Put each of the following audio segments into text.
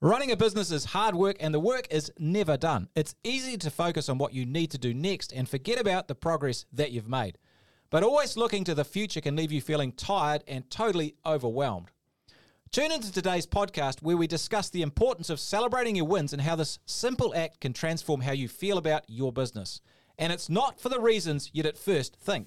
Running a business is hard work and the work is never done. It's easy to focus on what you need to do next and forget about the progress that you've made. But always looking to the future can leave you feeling tired and totally overwhelmed. Tune into today's podcast where we discuss the importance of celebrating your wins and how this simple act can transform how you feel about your business. And it's not for the reasons you'd at first think.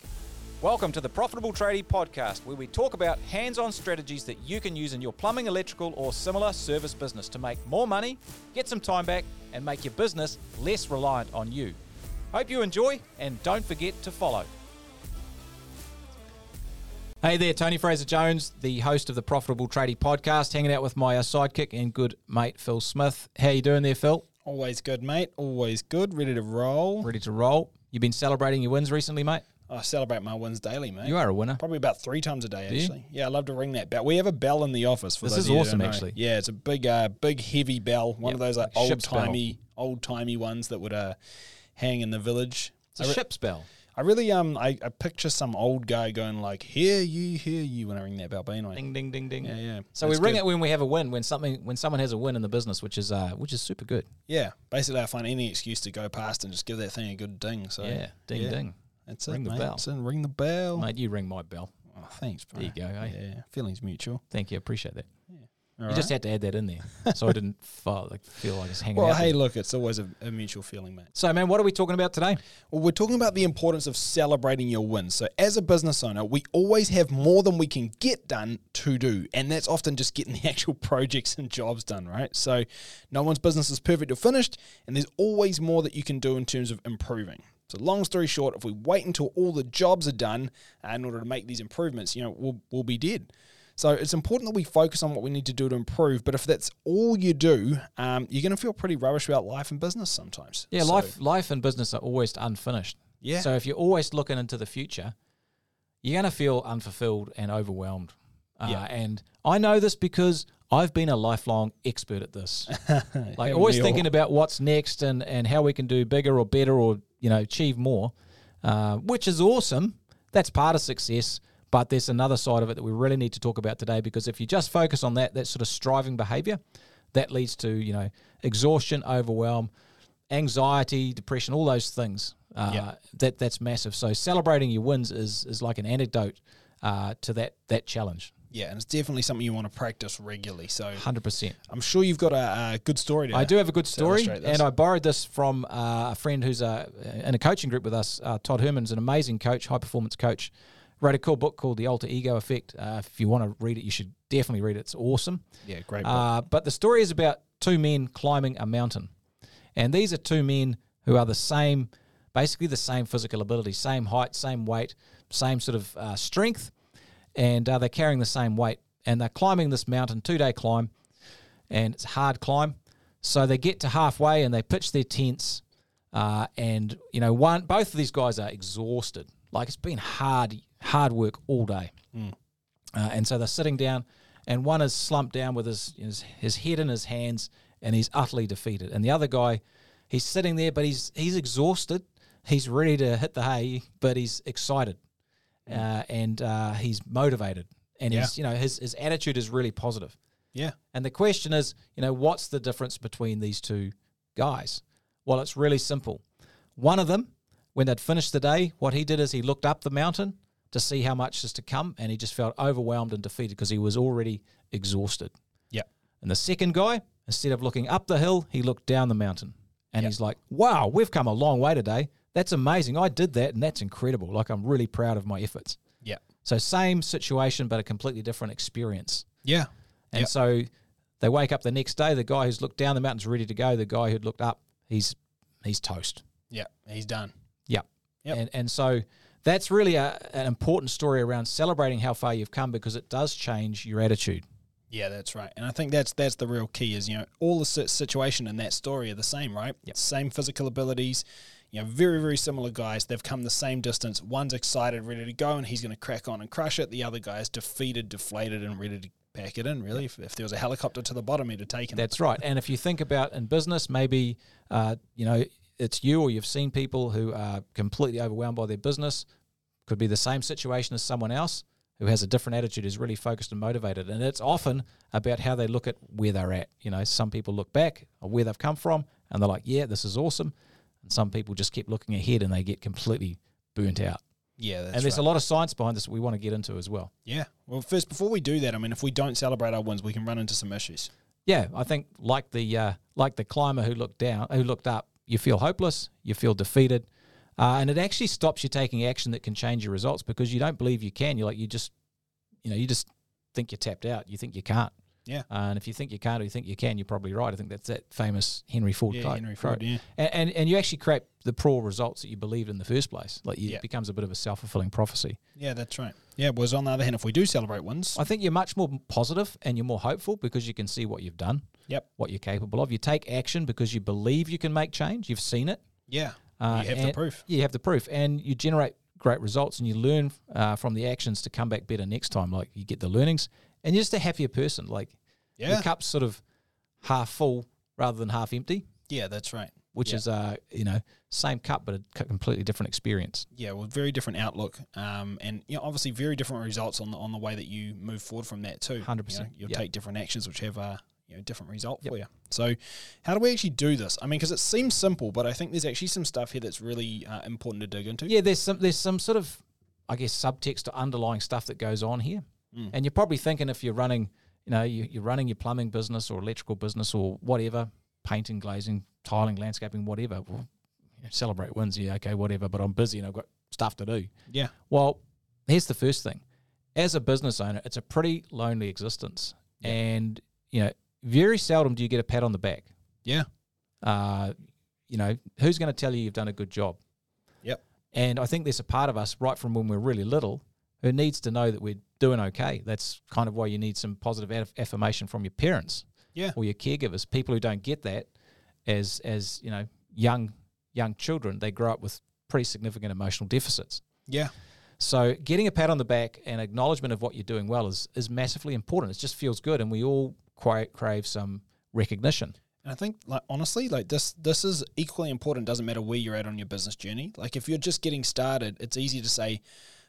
Welcome to the Profitable Tradie podcast, where we talk about hands on strategies that you can use in your plumbing, electrical, or similar service business to make more money, get some time back, and make your business less reliant on you. Hope you enjoy, and don't forget to follow. Hey there, Tony Fraser Jones, the host of the Profitable Tradie podcast, hanging out with my uh, sidekick and good mate Phil Smith. How you doing there, Phil? Always good, mate. Always good. Ready to roll. Ready to roll? You've been celebrating your wins recently, mate? I celebrate my wins daily, mate. You are a winner. Probably about three times a day, Do you? actually. Yeah, I love to ring that bell. We have a bell in the office. For This is you awesome, actually. Yeah, it's a big, uh, big, heavy bell. One Yep, of those like like old timey, old timey ones that would uh, hang in the village. It's a re- ship's bell. I really, um, I, I picture some old guy going like, "Hear you, hear you," when I ring that bell. But anyway, Ding, ding, ding, ding. yeah, yeah. So we ring good. it when we have a win, when something, when someone has a win in the business, which is, uh, which is super good. Yeah, basically, I find any excuse to go past and just give that thing a good ding. So yeah, ding, yeah. ding. That's Ring it, the mate. bell. That's it, ring the bell. Mate, you ring my bell. Oh, thanks, bro. There you go. Eh? Yeah, feelings mutual. Thank you. Appreciate that. All you just had to add that in there, so I didn't feel like, feel like it's hanging out. Well, out. hey, there. look, it's always a, a mutual feeling, mate. So, man, what are we talking about today? Well, we're talking about the importance of celebrating your wins. So, as a business owner, we always have more than we can get done to do. And that's often just getting the actual projects and jobs done, right? So, no one's business is perfect or finished, and there's always more that you can do in terms of improving. So, long story short, if we wait until all the jobs are done uh, in order to make these improvements, you know, we'll, we'll be dead. So it's important that we focus on what we need to do to improve. But if that's all you do, um, you're going to feel pretty rubbish about life and business sometimes. Yeah, So- life, life and business are always unfinished. Yeah. So if you're always looking into the future, you're going to feel unfulfilled and overwhelmed. Uh, Yeah. And I know this because I've been a lifelong expert at this. like always thinking all? about what's next and, and how we can do bigger or better or you know achieve more, uh, which is awesome. That's part of success. But there's another side of it that we really need to talk about today because if you just focus on that, that sort of striving behavior, that leads to you know exhaustion, overwhelm, anxiety, depression, all those things. Uh, Yeah. That that's massive. So celebrating your wins is is like an antidote uh, to that that challenge. Yeah, and it's definitely something you want to practice regularly. So Hundred percent. I'm sure you've got a, a good story to I do have a good story, and I borrowed this from uh, a friend who's uh, in a coaching group with us. Uh, Todd Herman's an amazing coach, high performance coach. Wrote a cool book called The Alter Ego Effect. Uh, if you want to read it, you should definitely read it. It's awesome. Yeah, great. book. Uh, but the story is about two men climbing a mountain. And these are two men who are the same, basically the same physical ability, same height, same weight, same sort of uh, strength, and uh, they're carrying the same weight. And they're climbing this mountain, two day climb, and it's a hard climb. So they get to halfway and they pitch their tents. Uh, and, you know, one, both of these guys are exhausted. Like it's been hard, hard work all day. Uh, and so they're sitting down, and one is slumped down with his, his his head in his hands, and he's utterly defeated. And the other guy, he's sitting there, but he's he's exhausted. He's ready to hit the hay, but he's excited, uh, and uh, he's motivated, and he's you know his his attitude is really positive. yeah, And the question is, you know, what's the difference between these two guys? Well, it's really simple. One of them, when they'd finished the day, what he did is he looked up the mountain to see how much is to come, and he just felt overwhelmed and defeated because he was already exhausted. yeah, And the second guy, instead of looking up the hill, he looked down the mountain. And Yep. he's like, wow, we've come a long way today. That's amazing. I did that, and that's incredible. Like, I'm really proud of my efforts. yeah, So, same situation, but a completely different experience. yeah, And Yep. so they wake up the next day. The guy who's looked down the mountain's ready to go. The guy who'd looked up, he's he's toast. yeah. He's done. Yeah. Yep. And and so that's really a, an important story around celebrating how far you've come because it does change your attitude. Yeah, that's right. And I think that's that's the real key is, you know, all the situation in that story are the same, right? Yep. Same physical abilities, you know, very, very similar guys. They've come the same distance. One's excited, ready to go, and he's going to crack on and crush it. The other guy is defeated, deflated, and ready to pack it in, really. If, if there was a helicopter to the bottom, he'd have taken it. That's right. And if you think about in business, maybe uh, you know it's you or you've seen people who are completely overwhelmed by their business. Could be the same situation as someone else who has a different attitude is really focused and motivated. And it's often about how they look at where they're at. You know, some people look back at where they've come from and they're like, yeah, this is awesome. And some people just keep looking ahead and they get completely burnt out. Yeah, that's and there's right. a lot of science behind this that we want to get into as well. Yeah. Well, first, before we do that, I mean, if we don't celebrate our wins, we can run into some issues. Yeah, I think like the uh, like the climber who looked down, who looked up, you feel hopeless, you feel defeated, uh, and it actually stops you taking action that can change your results because you don't believe you can. You're like you just, you know, you just think you're tapped out. You think you can't. Yeah. Uh, and if you think you can't or you think you can, you're probably right. I think that's that famous Henry Ford Yeah, quote. Henry Ford. quote. Yeah. And, and and you actually create the poor results that you believed in the first place. Like you, Yeah. it becomes a bit of a self fulfilling prophecy. Yeah, that's right. Yeah. Whereas on the other hand, if we do celebrate wins, I think you're much more positive and you're more hopeful because you can see what you've done. Yep. What you're capable of. You take action because you believe you can make change. You've seen it. yeah, Uh, you have the proof. You have the proof, and you generate great results, and you learn uh, from the actions to come back better next time. Like you get the learnings, and you're just a happier person. Like Yeah. your cup's sort of half full rather than half empty, Yeah, that's right. which Yeah. is uh you know same cup but a completely different experience. Yeah, well, very different outlook, um, and you know, obviously very different results on the on the way that you move forward from that too. 100%, You know, you'll yeah. take different actions which have a you know different result Yep. for you. So, how do we actually do this? I mean, because it seems simple, but I think there's actually some stuff here that's really uh, important to dig into. Yeah, there's some there's some sort of I guess subtext or underlying stuff that goes on here, Mm. and you're probably thinking if you're running, you know, you, you're running your plumbing business or electrical business or whatever, painting, glazing, tiling, landscaping, whatever. Well, you know, celebrate wins, yeah, okay, whatever. But I'm busy and I've got stuff to do. Yeah, Well, here's the first thing: as a business owner, it's a pretty lonely existence, Yeah. and you know, very seldom do you get a pat on the back. yeah, Uh, you know, who's going to tell you you've done a good job? Yep. And I think there's a part of us right from when we're really little who needs to know that we're doing okay. That's kind of why you need some positive aff- affirmation from your parents yeah, or your caregivers. People who don't get that as as you know young young children, they grow up with pretty significant emotional deficits. yeah, So getting a pat on the back and acknowledgement of what you're doing well is is massively important. It just feels good, and we all cra- crave some recognition. And I think, like honestly, like this, this is equally important. Doesn't matter where you're at on your business journey. Like if you're just getting started, it's easy to say,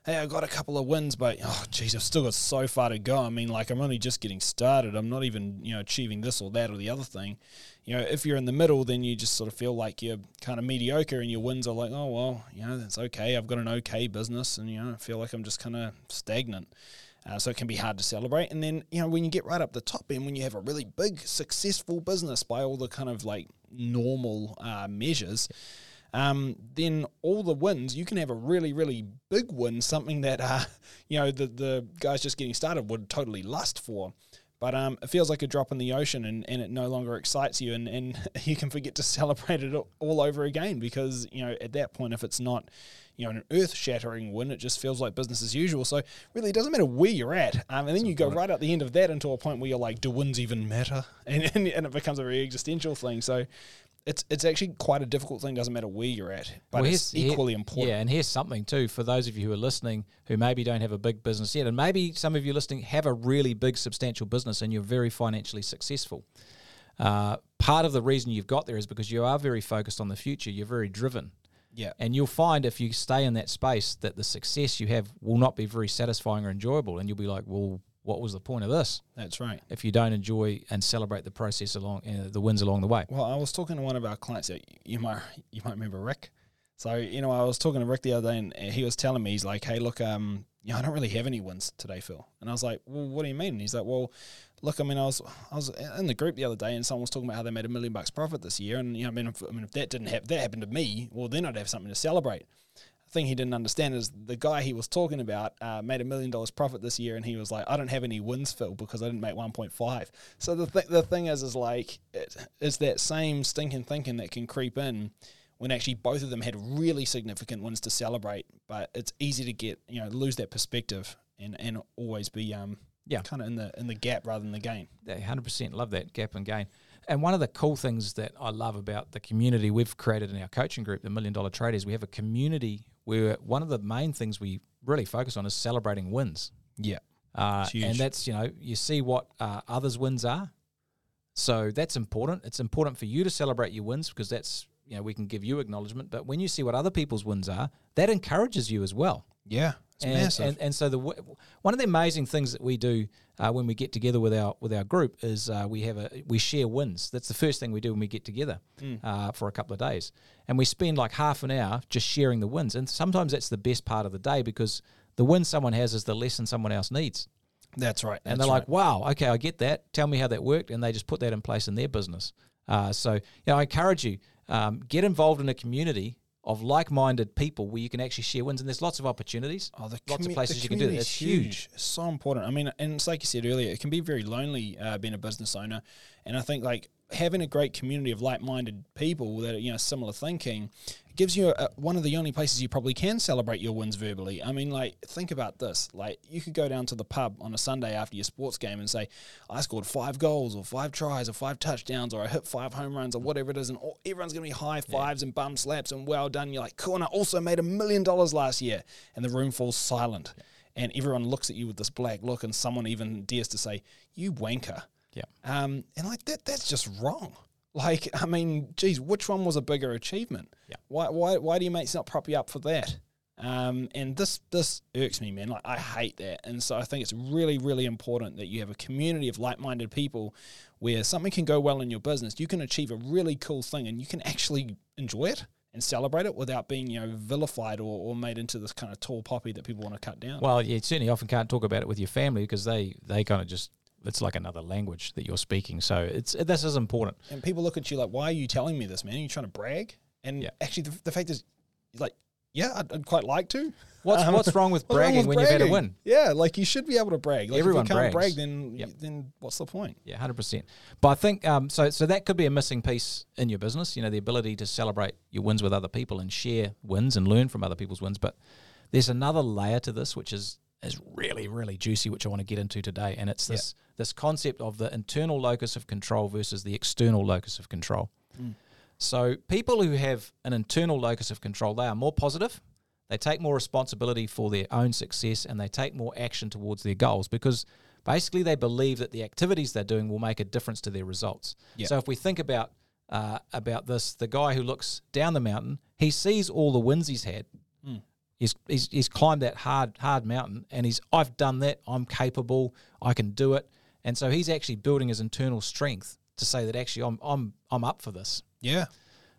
"Hey, I got a couple of wins, but oh, geez, I've still got so far to go." I mean, like I'm only just getting started. I'm not even, you know, achieving this or that or the other thing. You know, if you're in the middle, then you just sort of feel like you're kind of mediocre, and your wins are like, "Oh well, you know, that's okay. I've got an okay business, and you know, I feel like I'm just kind of stagnant." Uh, so it can be hard to celebrate. And then, you know, when you get right up the top end, when you have a really big, successful business by all the kind of like normal uh, measures, um, then all the wins, you can have a really, really big win, something that, uh, you know, the, the guys just getting started would totally lust for. But um, it feels like a drop in the ocean and, and it no longer excites you and, and you can forget to celebrate it all over again because, you know, at that point, if it's not, you know, an earth shattering win, it just feels like business as usual. So really, it doesn't matter where you're at. Um, and then you go right at the end of that into a point where you're like, do wins even matter? And, and, and it becomes a very existential thing. So it's it's actually quite a difficult thing. Doesn't matter where you're at, but Well, it's here- equally important. Yeah, and here's something too for those of you who are listening who maybe don't have a big business yet, and maybe some of you listening have a really big, substantial business and you're very financially successful. Uh, part of the reason you've got there is because you are very focused on the future. You're very driven. Yeah. And you'll find if you stay in that space that the success you have will not be very satisfying or enjoyable. And you'll be like, well, what was the point of this That's right. if you don't enjoy and celebrate the process along uh, the wins along the way? Well, I was talking to one of our clients. that You might you might remember Rick. So you know, I was talking to Rick the other day, and he was telling me he's like, "Hey, look, um, you know, I don't really have any wins today, Phil." And I was like, "Well, what do you mean?" And he's like, "Well, look, I mean, I was I was in the group the other day, and someone was talking about how they made a million bucks profit this year, and you know, I mean, if, I mean, if that didn't happen, that happened to me, well, then I'd have something to celebrate." Thing he didn't understand is the guy he was talking about uh, made a million dollars profit this year, and he was like, "I don't have any wins, Phil, because I didn't make 1.5." So the th- the thing is, is like it, it's that same stinking thinking that can creep in when actually both of them had really significant wins to celebrate. But it's easy to get you know lose that perspective and and always be um Yeah. kind of in the in the gap rather than the gain. Yeah, hundred percent love that gap and gain. And one of the cool things that I love about the community we've created in our coaching group, the Million Dollar Traders, we have a community where one of the main things we really focus on is celebrating wins. Yeah, Uh, and that's you know you see what uh, others' wins are, so that's important. It's important for you to celebrate your wins because that's you know we can give you acknowledgement. But when you see what other people's wins are, that encourages you as well. Yeah, it's and, massive. and and so the one of the amazing things that we do uh, when we get together with our with our group is uh, we have a we share wins. That's the first thing we do when we get together Mm. uh, for a couple of days, and we spend like half an hour just sharing the wins. And sometimes that's the best part of the day because the win someone has is the lesson someone else needs. that's right. And they're right. like, "Wow, okay, I get that. Tell me how that worked," and they just put that in place in their business. Uh, so, you know, I encourage you um, get involved in a community of like-minded people where you can actually share wins, and there's lots of opportunities. Oh, the lots of places you can do it. It's huge. It's so important. I mean, and it's like you said earlier, it can be very lonely uh, being a business owner. And I think like having a great community of like-minded people that are, you know similar thinking gives you a, one of the only places you probably can celebrate your wins verbally. I mean, like think about this: like you could go down to the pub on a Sunday after your sports game and say, "I scored five goals, or five tries, or five touchdowns, or I hit five home runs, or whatever it is," and all, everyone's gonna be high fives and bum slaps and well done. You're like, "Cool!" And I also made a million dollars last year, and the room falls silent. And everyone looks at you with this black look, and someone even dares to say, "You wanker." Yeah. Um, and like that, that's just wrong. Like, I mean, geez, which one was a bigger achievement? Yeah. Why, why, why do you mates not prop you up for that? Um, and this, this irks me, man. Like, I hate that. And so I think it's really, really important that you have a community of like-minded people where something can go well in your business. You can achieve a really cool thing, and you can actually enjoy it and celebrate it without being, you know, vilified or, or made into this kind of tall poppy that people want to cut down. Well, you certainly often can't talk about it with your family because they they kind of just it's like another language that you're speaking. So it's this is important. and people look at you like, "Why are you telling me this, man? Are you trying to brag?" And Yeah. actually, the, the fact is, like, yeah, I'd, I'd quite like to. What's Um, what's wrong with what's wrong bragging with when you've had a win? Yeah, like you should be able to brag. Like Everyone if you can't brags. brag, then Yep. then what's the point? Yeah, hundred percent. But I think um, so. So that could be a missing piece in your business. You know, the ability to celebrate your wins with other people and share wins and learn from other people's wins. But there's another layer to this, which is is really really juicy, which I want to get into today. And it's this this concept of the internal locus of control versus the external locus of control. Mm. So people who have an internal locus of control, they are more positive. They take more responsibility for their own success and they take more action towards their goals because basically they believe that the activities they're doing will make a difference to their results. Yeah. So if we think about uh, about this, the guy who looks down the mountain, he sees all the wins he's had. He's, he's he's climbed that hard hard mountain and he's I've done that. I'm capable. I can do it. And so he's actually building his internal strength to say that actually I'm I'm I'm up for this Yeah,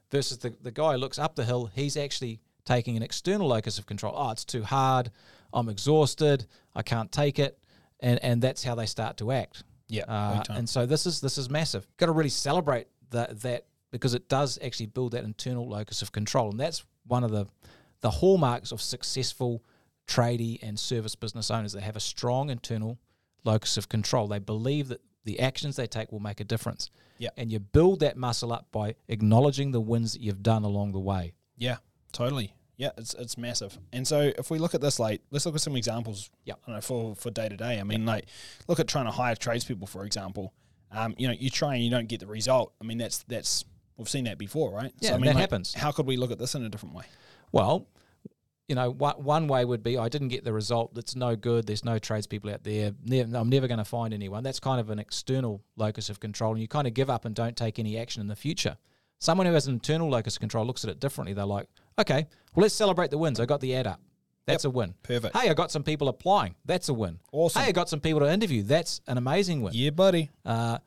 versus the, the guy who looks up the hill, he's actually taking an external locus of control. Oh, it's too hard. I'm exhausted. I can't take it. And and that's how they start to act. yeah. Uh, and so this is this is massive. Got to really celebrate that that because it does actually build that internal locus of control, and that's one of the the hallmarks of successful tradie and service business owners. They have a strong internal locus of control. They believe that the actions they take will make a difference. Yeah. and you build that muscle up by acknowledging the wins that you've done along the way. Yeah, totally. Yeah, it's it's massive. And so if we look at this, like, let's look at some examples. Yep. I know, for for day to day. I mean, like, look at trying to hire tradespeople, for example. Um, you know, you try and you don't get the result. I mean, that's that's we've seen that before, right? Yeah, I mean, that like, happens. How could we look at this in a different way? Well, you know, one, one way would be I didn't get the result. That's no good. There's no tradespeople out there. I'm never going to find anyone. That's kind of an external locus of control, and you kind of give up and don't take any action in the future. Someone who has an internal locus of control looks at it differently. They're like, okay, well, let's celebrate the wins. I got the ad up. That's a win. Perfect. Hey, I got some people applying. That's a win. Awesome. Hey, I got some people to interview. That's an amazing win. Yeah, buddy. Uh,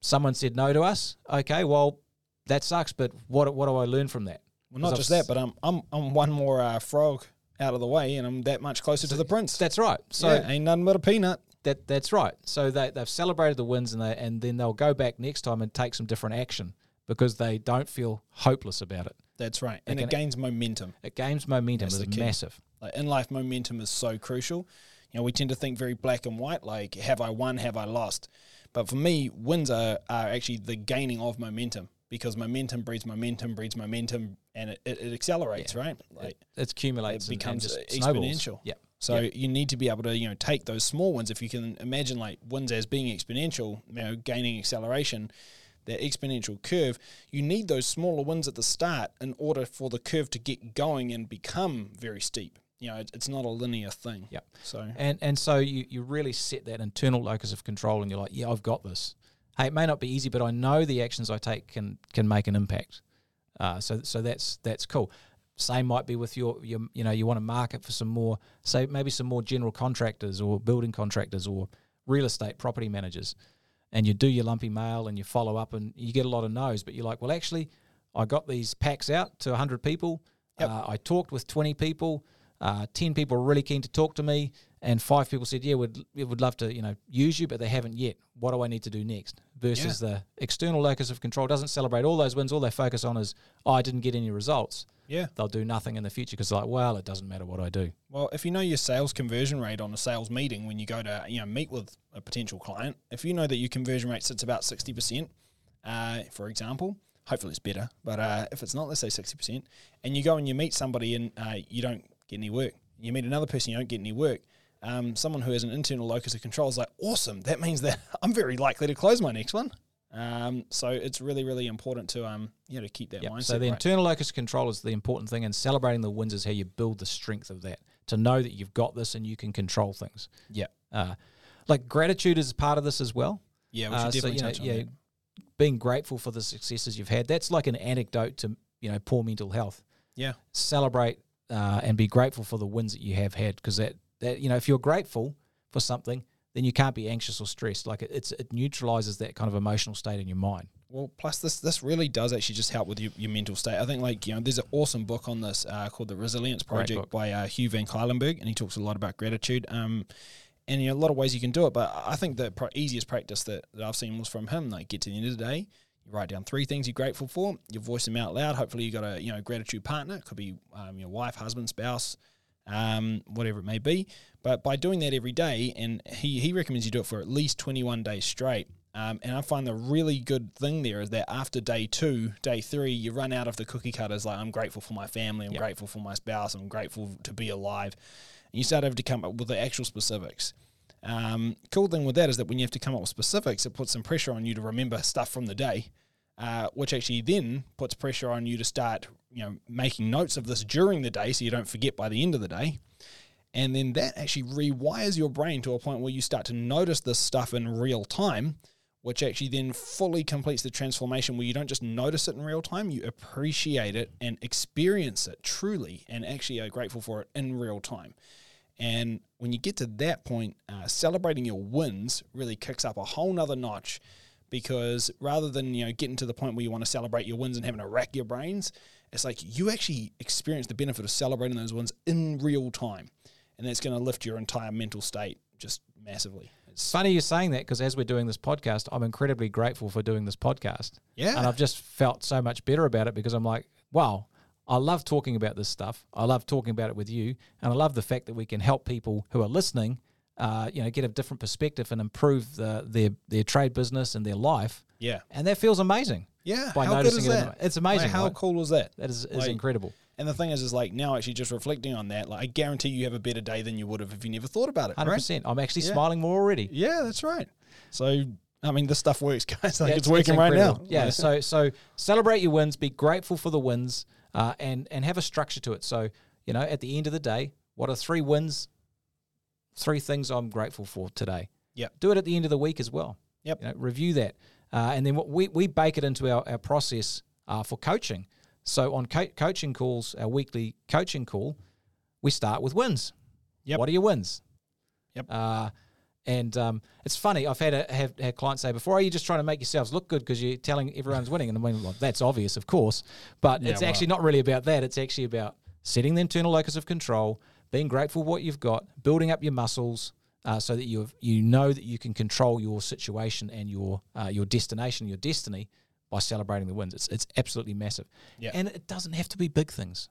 someone said no to us. Okay, well, that sucks. But what what do I learn from that? Well, not just that, but I'm I'm I'm one more uh, frog out of the way, and I'm that much closer to the prince. That's right. So yeah, ain't nothing but a peanut. That that's right. So they they've celebrated the wins and they and then they'll go back next time and take some different action because they don't feel hopeless about it. That's right, and can- it gains momentum. It gains momentum. That's the massive. Like in life, momentum is so crucial. You know, we tend to think very black and white, like have I won, have I lost? But for me, wins are, are actually the gaining of momentum because momentum breeds momentum, breeds momentum, and it, it, it accelerates, right? Like It, it accumulates it becomes exponential. Yeah. So Yeah. you need to be able to, you know, take those small ones. If you can imagine like wins as being exponential, you know, gaining acceleration, that exponential curve, you need those smaller wins at the start in order for the curve to get going and become very steep. You know, it, it's not a linear thing. Yeah. So And and so you, you really set that internal locus of control and you're like, yeah, I've got this. Hey, it may not be easy, but I know the actions I take can can make an impact. Uh, so so that's that's cool. Same might be with your, your you know, you want to market for some more, say maybe some more general contractors or building contractors or real estate property managers. And you do your lumpy mail and you follow up and you get a lot of no's, but you're like, well, actually, I got these packs out to 100 people. Yep. Uh, I talked with 20 people. Uh, 10 people were really keen to talk to me, and five people said, "Yeah, would would love to, you know, use you, but they haven't yet. What do I need to do next?" Versus the external locus of control doesn't celebrate all those wins. All they focus on is, "Oh, I didn't get any results." Yeah. They'll do nothing in the future because, like, well, it doesn't matter what I do. Well, if you know your sales conversion rate on a sales meeting when you go to you know meet with a potential client, if you know that your conversion rate sits about sixty percent, uh, for example, hopefully it's better. But uh, if it's not, let's say sixty percent, and you go and you meet somebody and uh, you don't get any work, you meet another person, you don't get any work. Um, someone who has an internal locus of control is like, awesome. That means that I'm very likely to close my next one. Um, so it's really, really important to um, you know, to keep that Yep. mindset. So the right. internal locus of control is the important thing, and celebrating the wins is how you build the strength of that. To know that you've got this and you can control things. yeah, Uh, like gratitude is part of this as well. yeah, we should Uh, so, definitely know, touch on yeah, that. being grateful for the successes you've had. That's like an anecdote to you know poor mental health. Yeah, Celebrate uh, and be grateful for the wins that you have had because that that you know if you're grateful for something, then you can't be anxious or stressed. Like it, it's it neutralizes that kind of emotional state in your mind. Well, plus this this really does actually just help with your, your mental state. I think like you know there's an awesome book on this uh, called the Resilience Project by uh, Hugh Van Cuylenberg, and he talks a lot about gratitude. Um, and you know, a lot of ways you can do it, but I think the pro- easiest practice that, that I've seen was from him. Like get to the end of the day, you write down three things you're grateful for. You voice them out loud. Hopefully, you got a you know gratitude partner. It could be um, your wife, husband, spouse, um, whatever it may be. But by doing that every day, and he, he recommends you do it for at least 21 days straight. Um, and I find the really good thing there is that after day two, day three, you run out of the cookie cutters. Like I'm grateful for my family, I'm Yep. grateful for my spouse, I'm grateful to be alive. And you start having to come up with the actual specifics. Um, cool thing with that is that when you have to come up with specifics, it puts some pressure on you to remember stuff from the day, uh, which actually then puts pressure on you to start, you know, making notes of this during the day so you don't forget by the end of the day. And then that actually rewires your brain to a point where you start to notice this stuff in real time, which actually then fully completes the transformation where you don't just notice it in real time, you appreciate it and experience it truly and actually are grateful for it in real time. And when you get to that point, uh, celebrating your wins really kicks up a whole nother notch because rather than you know getting to the point where you want to celebrate your wins and having to rack your brains, it's like you actually experience the benefit of celebrating those wins in real time, and that's going to lift your entire mental state just massively. It's funny you're saying that because as we're doing this podcast, I'm incredibly grateful for doing this podcast. yeah, And I've just felt so much better about it because I'm like, wow, I love talking about this stuff. I love talking about it with you. And I love the fact that we can help people who are listening, uh, you know, get a different perspective and improve the, their, their trade business and their life. yeah, And that feels amazing. yeah. By how noticing good is it that? it's amazing, Like, how right? cool is that? That is, is Like- incredible. And the thing is, is like now actually just reflecting on that, like I guarantee you have a better day than you would have if you never thought about it. Hundred Right? percent. I'm actually Yeah. smiling more already. Yeah, that's right. So I mean, this stuff works, guys. Like Yeah, it's, working right now. Yeah. So so celebrate your wins. Be grateful for the wins, uh, and and have a structure to it. So you know, at the end of the day, what are three wins? Three things I'm grateful for today. Yep. Do it at the end of the week as well. Yep. You know, review that, uh, and then what we we bake it into our our process uh, for coaching. So on co- coaching calls, our weekly coaching call, we start with wins. Yep. What are your wins? Yep. Uh, and um, it's funny. I've had a, have had clients say before, "Are you just trying to make yourselves look good because you're telling everyone's winning?" And I mean, well, that's obvious, of course, but Yeah, it's well- actually not really about that. It's actually about setting the internal locus of control, being grateful for what you've got, building up your muscles, uh, so that you you know that you can control your situation and your uh, your destination, your destiny, by celebrating the wins. It's it's absolutely massive, Yeah. and it doesn't have to be big things.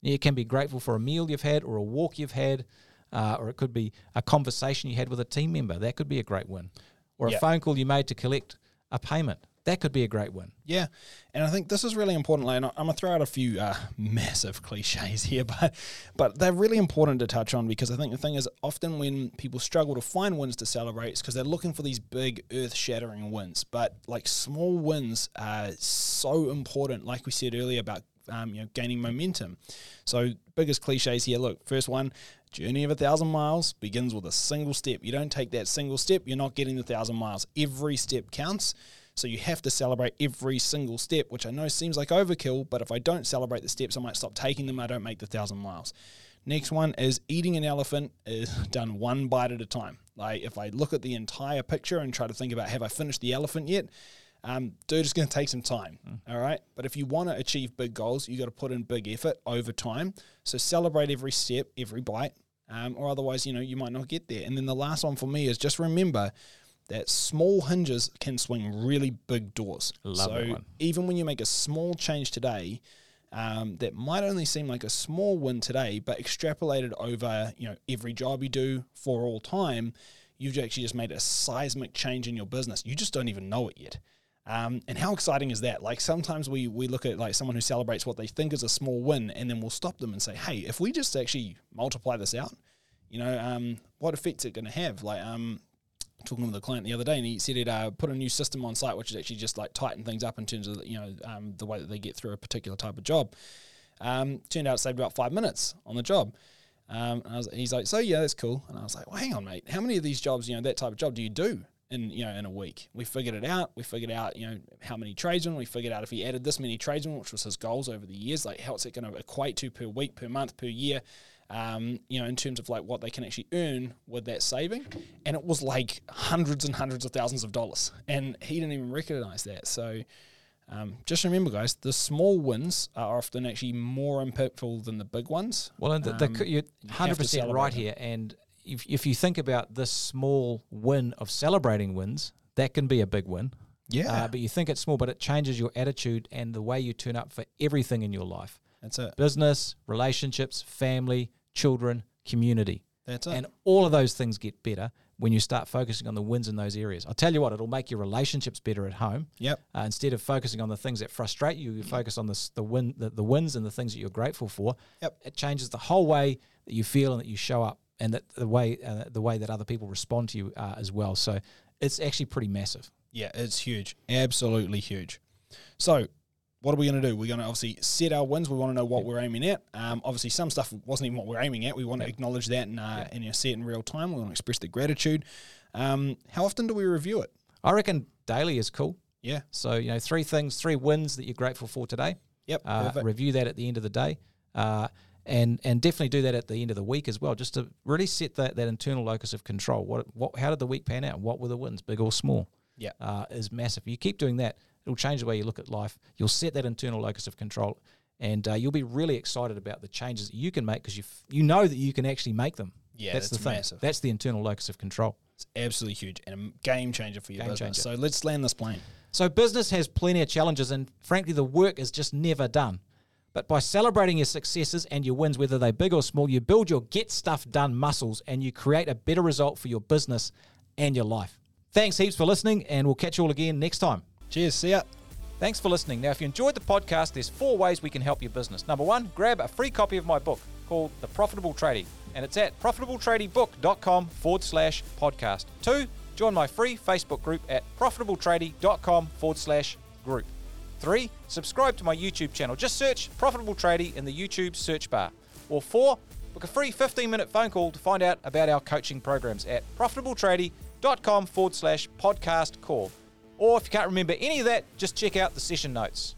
You can be grateful for a meal you've had or a walk you've had, uh, or it could be a conversation you had with a team member. That could be a great win. Or Yeah. a phone call you made to collect a payment. That could be a great win. Yeah, and I think this is really important. And I'm gonna throw out a few uh, massive cliches here, but but they're really important to touch on because I think the thing is often when people struggle to find wins to celebrate, it's because they're looking for these big earth-shattering wins. But like small wins are so important. Like we said earlier about um, you know gaining momentum. So biggest cliches here. Look, first one. Journey of a thousand miles begins with a single step. You don't take that single step, you're not getting the thousand miles. Every step counts. So you have to celebrate every single step, which I know seems like overkill, but if I don't celebrate the steps, I might stop taking them. I don't make the thousand miles. Next one is eating an elephant is done one bite at a time. Like if I look at the entire picture and try to think about have I finished the elephant yet, um, dude, it's going to take some time. Mm. All right. But if you want to achieve big goals, you got to put in big effort over time. So celebrate every step, every bite, um, or otherwise, you know, you might not get there. And then the last one for me is just remember that small hinges can swing really big doors. Love so even when you make a small change today, um, that might only seem like a small win today, but extrapolated over you know every job you do for all time, you've actually just made a seismic change in your business. You just don't even know it yet. Um, and how exciting is that? Like sometimes we we look at like someone who celebrates what they think is a small win, and then we'll stop them and say, "Hey, if we just actually multiply this out, you know, um, what effect's it going to have?" Like, um, talking with a client the other day, and he said he'd uh, put a new system on site, which is actually just like tighten things up in terms of you know um, the way that they get through a particular type of job. Um, turned out it saved about five minutes on the job. Um, and was, he's like, so yeah, that's cool. And I was like, well, hang on, mate. How many of these jobs, you know, that type of job do you do? in you know in a week. We figured it out. We figured out you know how many tradesmen. We figured out if he added this many tradesmen, which was his goals over the years, like how's it going to equate to per week, per month, per year. Um, you know, in terms of like what they can actually earn with that saving, and it was like hundreds and hundreds of thousands of dollars, and he didn't even recognize that. So, um, just remember, guys, the small wins are often actually more impactful than the big ones. Well, and the, the, um, you're hundred percent right them. here, and if, if you think about this small win of celebrating wins, that can be a big win. Yeah. Uh, but you think it's small, but it changes your attitude and the way you turn up for everything in your life. That's it. Business, relationships, family, children, community. That's it. And all of those things get better when you start focusing on the wins in those areas. I'll tell you what, it'll make your relationships better at home. Yep. Uh, instead of focusing on the things that frustrate you, you focus on the the win the, the wins and the things that you're grateful for. Yep. It changes the whole way that you feel and that you show up and that the way uh, the way that other people respond to you uh, as well. So it's actually pretty massive. Yeah, it's huge, absolutely huge. So what are we going to do? We're going to obviously set our wins. We want to know what we're aiming at. Um, obviously, some stuff wasn't even what we're aiming at. We want to acknowledge that and, uh, and you know, see it in real time. We want to express the gratitude. Um, how often do we review it? I reckon daily is cool. Yeah. So you know, three things, three wins that you're grateful for today. Yep. Uh, review that at the end of the day. Uh, and and definitely do that at the end of the week as well, just to really set that, that internal locus of control. What what how did the week pan out? What were the wins, big or small? Yeah, uh, is massive. You keep doing that, it'll change the way you look at life. You'll set that internal locus of control, and uh, you'll be really excited about the changes that you can make because you you know that you can actually make them. Yeah, that's, that's the thing. That's the internal locus of control. It's absolutely huge and a game changer for your game business. Changer. So let's land this plane. So business has plenty of challenges, and frankly, the work is just never done. But by celebrating your successes and your wins, whether they're big or small, you build your get stuff done muscles and you create a better result for your business and your life. Thanks heaps for listening, and we'll catch you all again next time. Cheers. See ya. Thanks for listening. Now, if you enjoyed the podcast, there's four ways we can help your business. Number one, grab a free copy of my book called The Profitable Tradie, and it's at profitabletradiebook.com forward slash podcast. Two, join my free Facebook group at profitabletradie.com forward slash group. Three, subscribe to my YouTube channel. Just search Profitable Tradie in the YouTube search bar. Or four, book a free 15 minute phone call to find out about our coaching programs at profitabletradie.com forward slash podcast call. Or if you can't remember any of that, just check out the session notes.